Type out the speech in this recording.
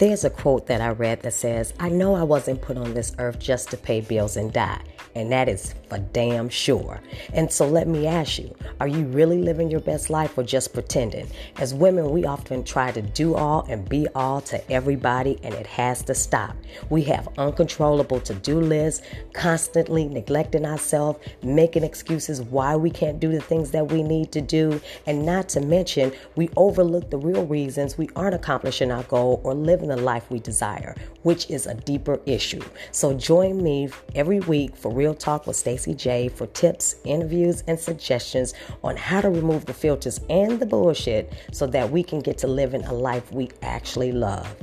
There's a quote that I read that says, I know I wasn't put on this earth just to pay bills and die. And that is for damn sure. And so let me ask you, are you really living your best life or just pretending? As women, we often try to do all and be all to everybody, and it has to stop. We have uncontrollable to do lists, constantly neglecting ourselves, making excuses why we can't do the things that we need to do, and not to mention, we overlook the real reasons we aren't accomplishing our goal or living the life we desire, which is a deeper issue. So join me every week for Real Talk with Stacey J for tips, interviews, and suggestions on how to remove the filters and the bullshit so that we can get to living a life we actually love.